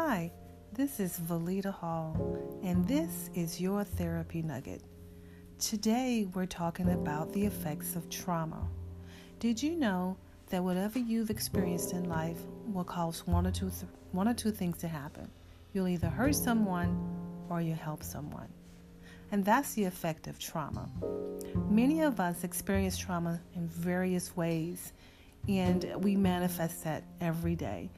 Hi, This is Valita Hall, and this is your therapy nugget. Today, we're talking about the effects of trauma. Did you know that whatever you've experienced in life will cause one or two, th- one or two things to happen? You'll either hurt someone or you help someone. And that's the effect of trauma. Many of us experience trauma in various ways, and we manifest that every day.